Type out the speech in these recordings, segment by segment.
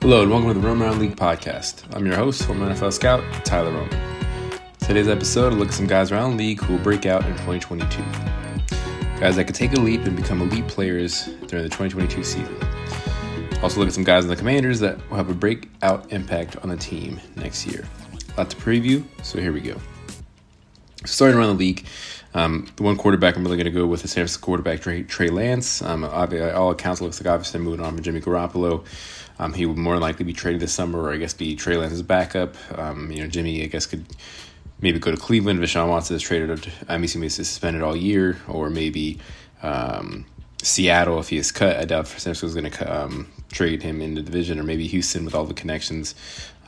Hello and welcome to the Roman Around League podcast. I'm your host, former NFL scout, Tyler Roman. Today's episode, will look at some guys around the league who will break out in 2022. Guys that could take a leap and become elite players during the 2022 season. Also look at some guys in the Commanders that will have a breakout impact on the team next year. A lot to preview, so here we go. Starting around the league, um, the one quarterback I'm really going to go with is San Francisco quarterback Trey, Trey Lance. Um, all accounts, looks like obviously moving on from Jimmy Garoppolo. Um, he would more likely be traded this summer, or I guess be Trey Lance's backup. Um, you know, Jimmy, I guess, could maybe go to Cleveland. Deshaun Watson is traded. I'm assuming he's suspended all year, or maybe um, Seattle if he is cut. I doubt San Francisco is going to um, trade him in the division, or maybe Houston with all the connections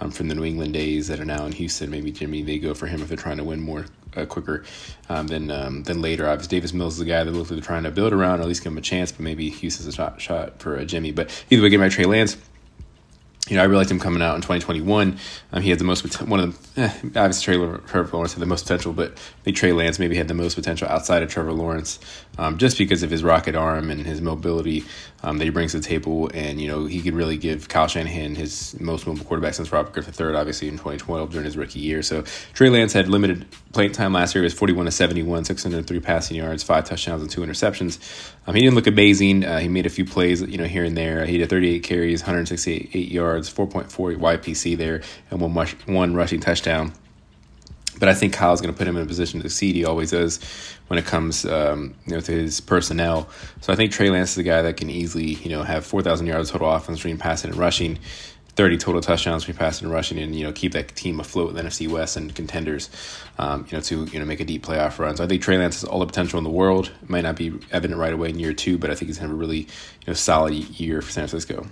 um, from the New England days that are now in Houston. Maybe Jimmy they go for him if they're trying to win more uh, quicker um, than um, than later. Obviously, Davis Mills is the guy that looks like they're trying to build around, or at least give him a chance. But maybe Houston's a shot shot for a Jimmy. But either way, get my Trey Lance you know, I really liked him coming out in 2021. Um, he had the most one of the eh, obviously Trevor Lawrence had the most potential, but I think Trey Lance maybe had the most potential outside of Trevor Lawrence, um, just because of his rocket arm and his mobility um, that he brings to the table. And you know, he could really give Kyle Shanahan his most mobile quarterback since Robert Griffin III, obviously in 2012 during his rookie year. So Trey Lance had limited playing time last year. He was 41 to 71, 603 passing yards, five touchdowns, and two interceptions. Um, he didn't look amazing. Uh, he made a few plays, you know, here and there. He had 38 carries, 168 yards, 4.4 YPC there, and one mush, one rushing touchdown. But I think Kyle's going to put him in a position to succeed. He always does when it comes, um, you know, to his personnel. So I think Trey Lance is a guy that can easily, you know, have 4,000 yards total offense between passing and rushing. 30 total touchdowns between passing and rushing, and you know keep that team afloat in the NFC West and contenders, um, you know to you know make a deep playoff run. So I think Trey Lance has all the potential in the world. It might not be evident right away in year two, but I think he's going to have a really you know solid year for San Francisco.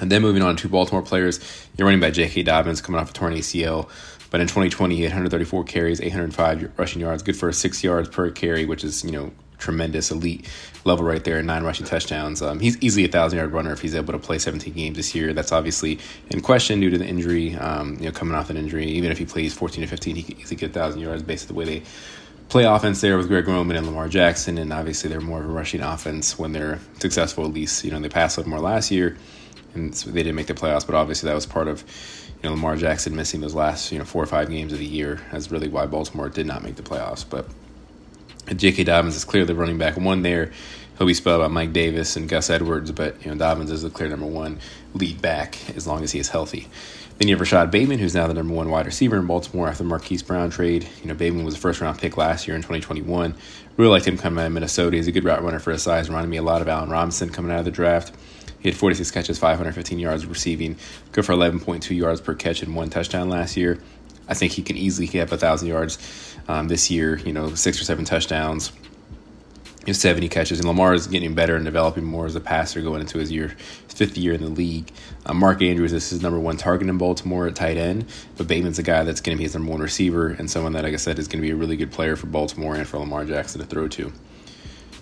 And then moving on to Baltimore players, you're running by J.K. Dobbins coming off a torn ACL. But in 2020, he had 134 carries, 805 rushing yards, good for six yards per carry, which is, you know, tremendous elite level right there, nine rushing touchdowns. Um, he's easily a thousand yard runner if he's able to play 17 games this year. That's obviously in question due to the injury. Um, you know, coming off an injury, even if he plays 14 to 15, he could easily get a thousand yards based on the way they play offense there with Greg Roman and Lamar Jackson. And obviously, they're more of a rushing offense when they're successful. At least, you know, they passed a little more last year, and they didn't make the playoffs. But obviously, that was part of you know Lamar Jackson missing those last you know four or five games of the year. That's really why Baltimore did not make the playoffs. But J.K. Dobbins is clearly running back one there. He'll be spelled by Mike Davis and Gus Edwards, but you know Dobbins is the clear number one lead back as long as he is healthy. Then you have Rashod Bateman, who's now the number one wide receiver in Baltimore after the Marquise Brown trade. You know, Bateman was a first round pick last year in 2021. Really liked him coming out of Minnesota. He's a good route runner for his size. Reminded me a lot of Allen Robinson coming out of the draft. He had 46 catches, 515 yards receiving, good for 11.2 yards per catch and one touchdown last year. I think he can easily get up a thousand yards um, this year. You know, six or seven touchdowns, 70 catches, and Lamar is getting better and developing more as a passer going into his year, his fifth year in the league. Um, Mark Andrews is his number one target in Baltimore at tight end, but Bateman's a guy that's going to be his number one receiver and someone that, like I said, is going to be a really good player for Baltimore and for Lamar Jackson to throw to.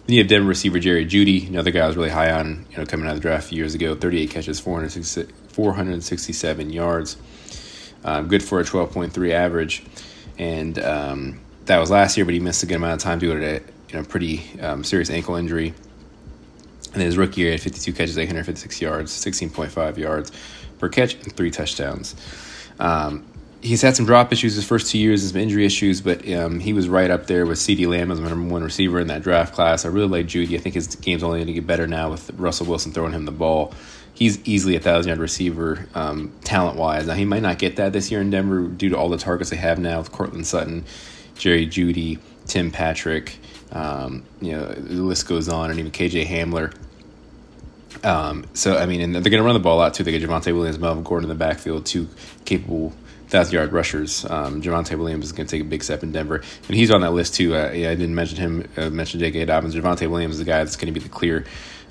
Then you have Denver receiver Jerry Jeudy, another guy I was really high on, you know, coming out of the draft years ago. 38 catches, 467 yards, um, good for a 12.3 average, and um, that was last year, but he missed a good amount of time due to a you know pretty um, serious ankle injury. And his rookie year, he had 52 catches, 856 yards, 16.5 yards per catch, and three touchdowns. Um, he's had some drop issues his first two years, and some injury issues, but um, he was right up there with CeeDee Lamb as the number one receiver in that draft class. I really like Jeudy. I think his game's only going to get better now with Russell Wilson throwing him the ball. He's easily a thousand yard receiver um, talent wise. Now he might not get that this year in Denver due to all the targets they have now with Courtland Sutton, Jerry Jeudy, Tim Patrick. Um, you know the list goes on, and even KJ Hamler. Um, so I mean, and they're going to run the ball out too. They get Javonte Williams, Melvin Gordon in the backfield, two capable thousand yard rushers. Um, Javonte Williams is going to take a big step in Denver, and he's on that list too. Uh, yeah, I didn't mention him. Uh, mention J.K. Dobbins. Javonte Williams is the guy that's going to be the clear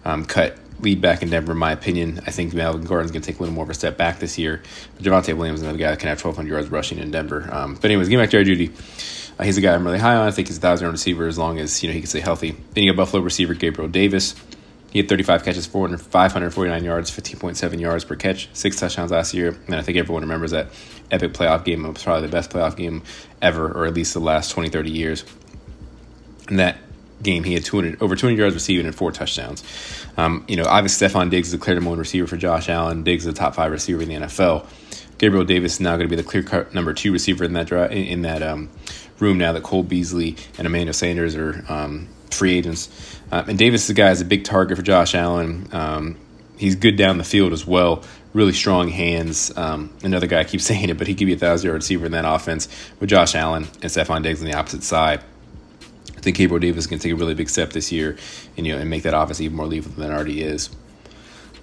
um, cut lead back in Denver, in my opinion. I think Melvin Gordon's going to take a little more of a step back this year. But Javonte Williams is another guy that can have 1,200 yards rushing in Denver. Um, but anyways, getting back to Jerry Jeudy. Uh, he's a guy I'm really high on. I think he's a thousand yard receiver as long as you know he can stay healthy. Then you got Buffalo receiver Gabriel Davis. He had 35 catches, 549 yards, 15.7 yards per catch, six touchdowns last year. And I think everyone remembers that epic playoff game. It was probably the best playoff game ever, or at least the last 20, 30 years. And that game, he had 200 over 200 yards receiving and four touchdowns. Um, you know, obviously Stefon Diggs is a clear number one receiver for Josh Allen. Diggs is a top five receiver in the NFL. Gabriel Davis is now going to be the clear cut number two receiver in that in, in that um, room now that Cole Beasley and Emmanuel Sanders are um, free agents. Uh, and Davis, the guy, is a big target for Josh Allen. Um, he's good down the field as well. Really strong hands. Um, another guy I keep saying it, but he could be a thousand yard receiver in that offense with Josh Allen and Stefon Diggs on the opposite side. I think Gabriel Davis can take a really big step this year and you know and make that offense even more lethal than it already is.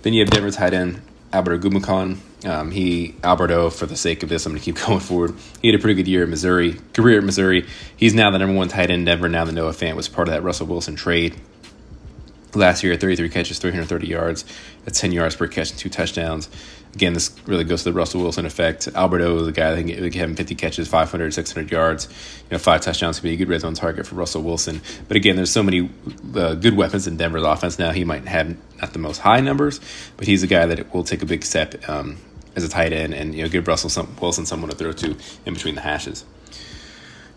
Then you have Denver tight end Alberto Okwuegbunam. Um, he Alberto, for the sake of this, I'm going to keep going forward. He had a pretty good year at Missouri, career at Missouri. He's now the number one tight end in Denver. Now that Noah Fant was part of that Russell Wilson trade. Last year, 33 catches, 330 yards, that's 10 yards per catch and two touchdowns. Again, this really goes to the Russell Wilson effect. Alberto, the guy that can get him 50 catches, 500, 600 yards, you know, five touchdowns to be a good red zone target for Russell Wilson. But again, there's so many uh, good weapons in Denver's offense now. He might have not the most high numbers, but he's a guy that will take a big step um, as a tight end and you know give Russell some, Wilson someone to throw to in between the hashes.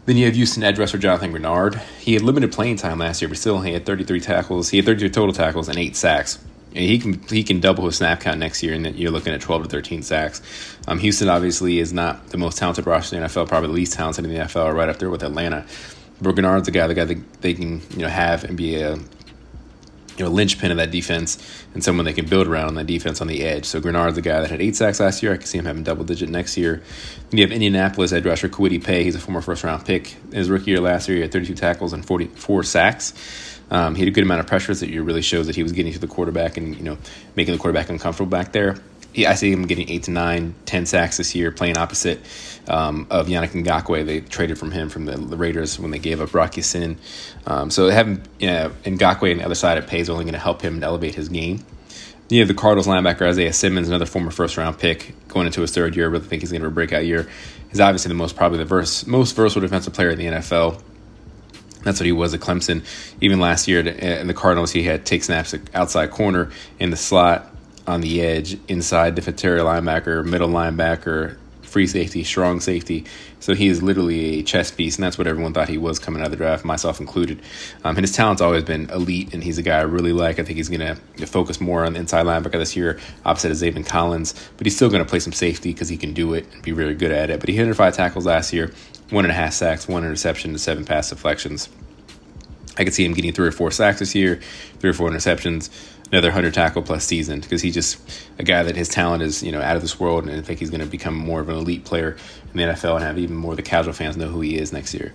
Then you have Houston edge rusher Jonathan Greenard. He had limited playing time last year, but still he had 33 tackles. He had 33 total tackles and eight sacks. And he can he can double his snap count next year, and you're looking at 12 to 13 sacks. Um, Houston obviously is not the most talented roster in the NFL, probably the least talented in the NFL, right up there with Atlanta. But Greenard's the guy, the guy that they can you know have and be a you know, linchpin of that defense and someone they can build around on that defense on the edge. So Greenard's the guy that had eight sacks last year. I can see him having double digit next year. Then you have Indianapolis edge rusher Kwity Paye. He's a former first round pick. In his rookie year last year, he had 32 tackles and 44 sacks. Um, he had a good amount of pressures that really shows that he was getting to the quarterback and you know making the quarterback uncomfortable back there. He, I see him getting eight to nine, ten sacks this year, playing opposite um, of Yannick Ngakoue. They traded from him from the, the Raiders when they gave up Rock Ya-Sin. Um, so having you know, Ngakoue on the other side of Paye is only going to help him elevate his game. You have the Cardinals linebacker Isaiah Simmons, another former first round pick, going into his third year. I really think he's going to have a breakout year. He's obviously the most probably the verse, most versatile defensive player in the NFL. That's what he was at Clemson. Even last year in the Cardinals, he had take snaps outside corner in the slot, on the edge, inside the defensive linebacker, middle linebacker, free safety, strong safety. So he is literally a chess piece, and that's what everyone thought he was coming out of the draft, myself included. Um, and his talent's always been elite, and he's a guy I really like. I think he's going to focus more on the inside linebacker this year, opposite of Zaven Collins, but he's still going to play some safety because he can do it and be really good at it. But he hit five tackles last year, one and a half sacks, one interception, and seven pass deflections. I could see him getting three or four sacks this year, three or four interceptions another hundred tackle plus season because he's just a guy that his talent is you know out of this world, and I think he's going to become more of an elite player in the NFL and have even more of the casual fans know who he is next year.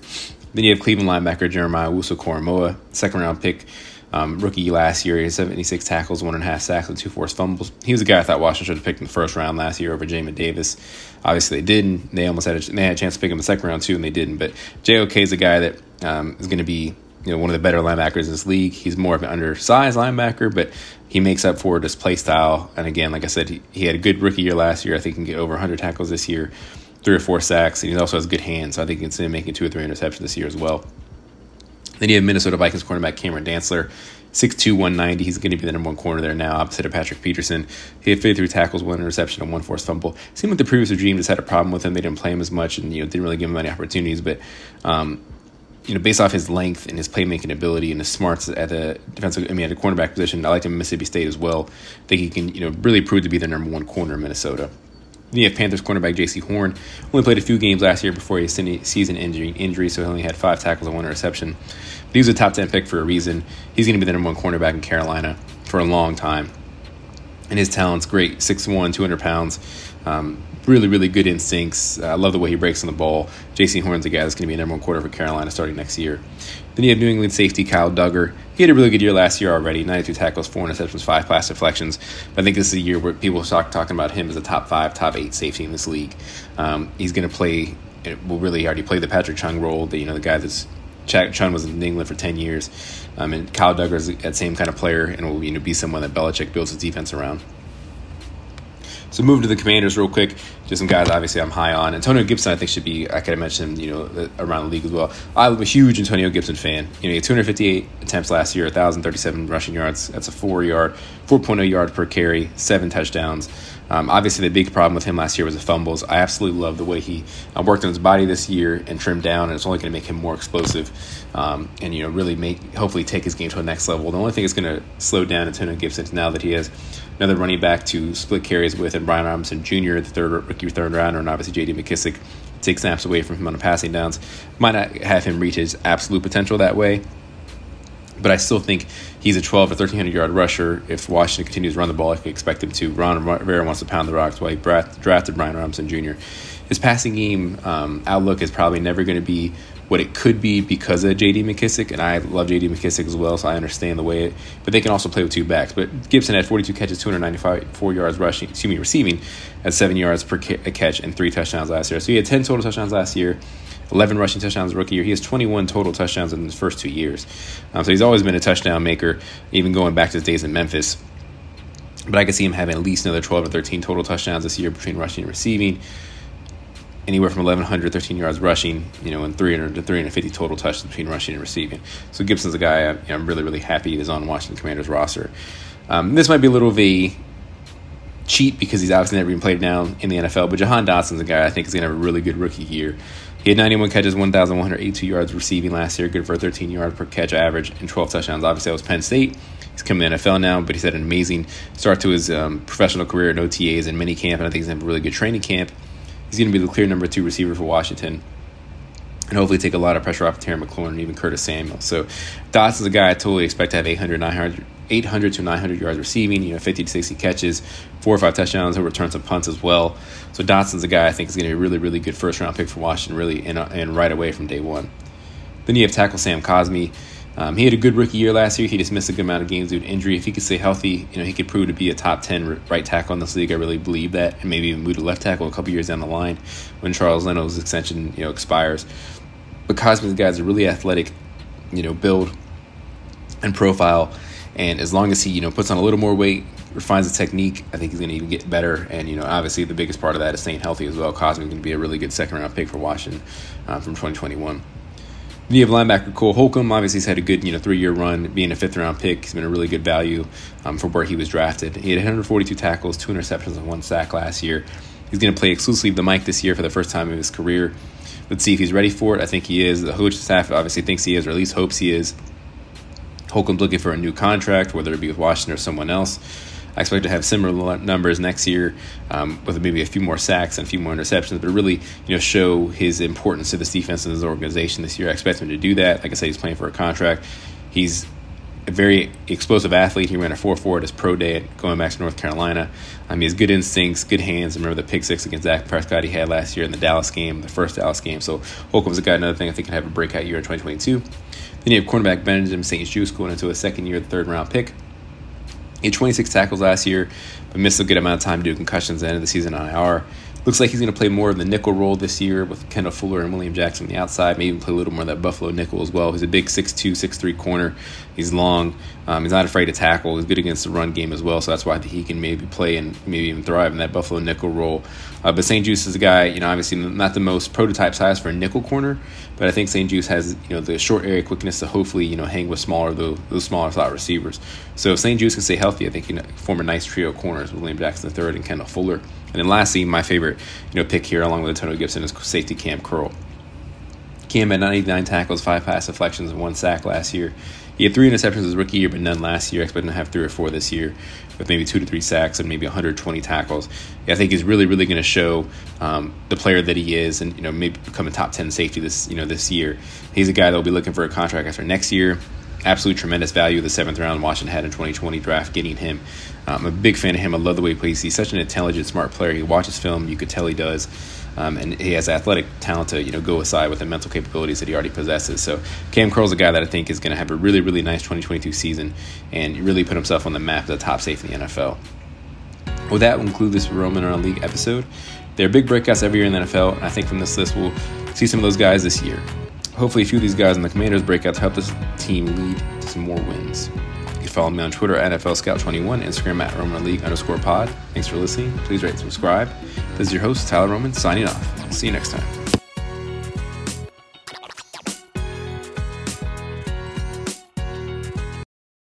Then you have Cleveland linebacker Jeremiah Owusu-Koramoah, second round pick. Um, rookie last year, he had 76 tackles, one and a half sacks, and two forced fumbles. He was a guy I thought Washington should have picked in the first round last year over Jamin Davis. Obviously, they didn't. They almost had a, they had a chance to pick him in the second round too, and they didn't. But JOK is a guy that um, is going to be you know one of the better linebackers in this league. He's more of an undersized linebacker, but he makes up for his play style. And again, like I said, he, he had a good rookie year last year. I think he can get over 100 tackles this year, three or four sacks, and he also has good hands. So I think going to make two or three interceptions this year as well. Then you have Minnesota Vikings cornerback Cameron Dantzler. 6'2", 190. He's going to be the number one corner there now, opposite of Patrick Peterson. He had 53 tackles, one interception, and one forced fumble. Seemed like the previous regime just had a problem with him. They didn't play him as much and you know didn't really give him any opportunities. But um, you know, based off his length and his playmaking ability and his smarts at the defensive, I mean, at the cornerback position, I like him in Mississippi State as well. I think he can, you know, really prove to be the number one corner in Minnesota. Then you have Panthers cornerback Jaycee Horn. Only played a few games last year before a season injury, injury, so he only had five tackles and one interception. But he was a top 10 pick for a reason. He's going to be the number one cornerback in Carolina for a long time. And his talent's great 6'1, 200 pounds. Um, really, really good instincts. Uh, I love the way he breaks on the ball. Jaycee Horn's a guy that's going to be a number one quarter for Carolina starting next year. Then you have New England safety Kyle Dugger. He had a really good year last year already 92 tackles, 4 interceptions, 5 pass deflections. But I think this is a year where people start talking about him as a top 5, top 8 safety in this league. Um, he's going to play, well, really already play the Patrick Chung role, the, you know, the guy that's Chung was in England for 10 years. Um, and Kyle Dugger is that same kind of player and will you know, be someone that Belichick builds his defense around. So move to the Commanders real quick. Just some guys, obviously, I'm high on. Antonio Gibson, I think should be. I could have mentioned, you know, around the league as well. I'm a huge Antonio Gibson fan. You know, he had 258 attempts last year, 1,037 rushing yards. That's a four yard, 4.0 yard per carry, seven touchdowns. Um, obviously, the big problem with him last year was the fumbles. I absolutely love the way he uh, worked on his body this year and trimmed down, and it's only going to make him more explosive um, and you know really make hopefully take his game to a next level. The only thing that's going to slow down Antonio Gibson is now that he has another running back to split carries with, and Brian Robinson Jr., the third rookie third rounder, and obviously J.D. McKissic take snaps away from him on the passing downs. Might not have him reach his absolute potential that way, but I still think he's a 12 or 1300 yard rusher. If Washington continues to run the ball, I could expect him to. Ron Rivera wants to pound the rocks while he drafted Brian Robinson Jr. His passing game um, outlook is probably never going to be what it could be because of J.D. McKissic, and I love J.D. McKissic as well, so I understand the way it. But they can also play with two backs. But Gibson had 42 catches, 295 four yards rushing, excuse me, receiving, at seven yards per catch and three touchdowns last year. So he had 10 total touchdowns last year. 11 rushing touchdowns rookie year. He has 21 total touchdowns in his first two years. Um, so he's always been a touchdown maker, even going back to his days in Memphis. But I can see him having at least another 12 or 13 total touchdowns this year between rushing and receiving. Anywhere from 1,100, 13 yards rushing, you know, and 300 to 350 total touches between rushing and receiving. So Gibson's a guy I'm, I'm really, really happy is on Washington Commanders roster. Um, this might be a little of a cheat because he's obviously never even played down in the NFL, but Jahan Dotson's a guy I think is going to have a really good rookie year. He had 91 catches, 1,182 yards receiving last year, good for a 13 yard per catch average and 12 touchdowns. Obviously, that was Penn State. He's coming to the NFL now, but he's had an amazing start to his um, professional career in OTAs and mini camp, and I think he's going to have a really good training camp. He's going to be the clear number two receiver for Washington and hopefully take a lot of pressure off Terry McLaurin and even Curtis Samuel. So Dotson's a guy I totally expect to have 800, 900, 800 to 900 yards receiving, you know, 50 to 60 catches, four or five touchdowns. He'll return some punts as well. So Dotson's a guy I think is going to be a really, really good first round pick for Washington, really, and, uh, and right away from day one. Then you have tackle Sam Cosmi. Um, he had a good rookie year last year. He just missed a good amount of games due to injury. If he could stay healthy, you know, he could prove to be a top 10 right tackle in this league. I really believe that. And maybe even move to left tackle a couple years down the line when Charles Leno's extension, you know, expires. But Cosmi's guy's a really athletic, you know, build and profile. And as long as he, you know, puts on a little more weight, refines the technique, I think he's going to even get better. And, you know, obviously the biggest part of that is staying healthy as well. Cosmi's going to be a really good second round pick for Washington uh, from 2021. You have linebacker Cole Holcomb. Obviously, he's had a good, you know, three-year run, being a fifth-round pick. He's been a really good value um, for where he was drafted. He had 142 tackles, two interceptions, and one sack last year. He's going to play exclusively the mic this year for the first time in his career. Let's see if he's ready for it. I think he is. The coach staff obviously thinks he is, or at least hopes he is. Holcomb's looking for a new contract, whether it be with Washington or someone else. I expect to have similar numbers next year, um, with maybe a few more sacks and a few more interceptions, but really, you know, show his importance to this defense and this organization this year. I expect him to do that. Like I said, he's playing for a contract. He's a very explosive athlete. He ran a 4 4 at his pro day at going back to North Carolina. Um, he has good instincts, good hands. Remember the pick six against Dak Prescott he had last year in the Dallas game, the first Dallas game. So Holcomb's a guy, another thing I think can have a breakout year in 2022. Then you have cornerback Benjamin St-Juste going into a second year, third round pick. He had 26 tackles last year, but missed a good amount of time due to concussions at the end of the season on IR. Looks like he's going to play more of the nickel role this year with Kendall Fuller and William Jackson on the outside. Maybe play a little more of that Buffalo nickel as well. He's a big 6'2", 6'3 corner. He's long. Um, he's not afraid to tackle. He's good against the run game as well. So that's why I think he can maybe play and maybe even thrive in that Buffalo nickel role. Uh, but St-Juste is a guy, you know, obviously not the most prototype size for a nickel corner, but I think St-Juste has, you know, the short area quickness to hopefully, you know, hang with smaller those, those smaller slot receivers. So if St-Juste can stay healthy, I think he can form a nice trio of corners with William Jackson III and Kendall Fuller. And then lastly, my favorite, you know, pick here along with Antonio Gibson is safety Cam Curl. Cam had 99 tackles, five pass deflections, and one sack last year. He had three interceptions his rookie year, but none last year. I expect him to have three or four this year, with maybe two to three sacks and maybe 120 tackles. I think he's really, really going to show um, the player that he is, and you know maybe become a top 10 safety this you know this year. He's a guy that will be looking for a contract after next year. Absolute tremendous value. of The seventh round Washington had in 2020 draft, getting him. I'm a big fan of him. I love the way he plays. He's such an intelligent, smart player. He watches film. You could tell he does. Um, and he has athletic talent to you know go aside with the mental capabilities that he already possesses. So Cam Curl's a guy that I think is going to have a really really nice 2022 season and really put himself on the map as a top safety in the NFL. With that, we'll conclude this Roman Around League episode. There are big breakouts every year in the NFL, and I think from this list we'll see some of those guys this year. Hopefully, a few of these guys in the Commanders breakout to help this team lead to some more wins You can follow me on Twitter at NFL Scout21, Instagram at Roman League underscore pod. Thanks for listening. Please rate and subscribe. This is your host, Tyler Roman, signing off. See you next time.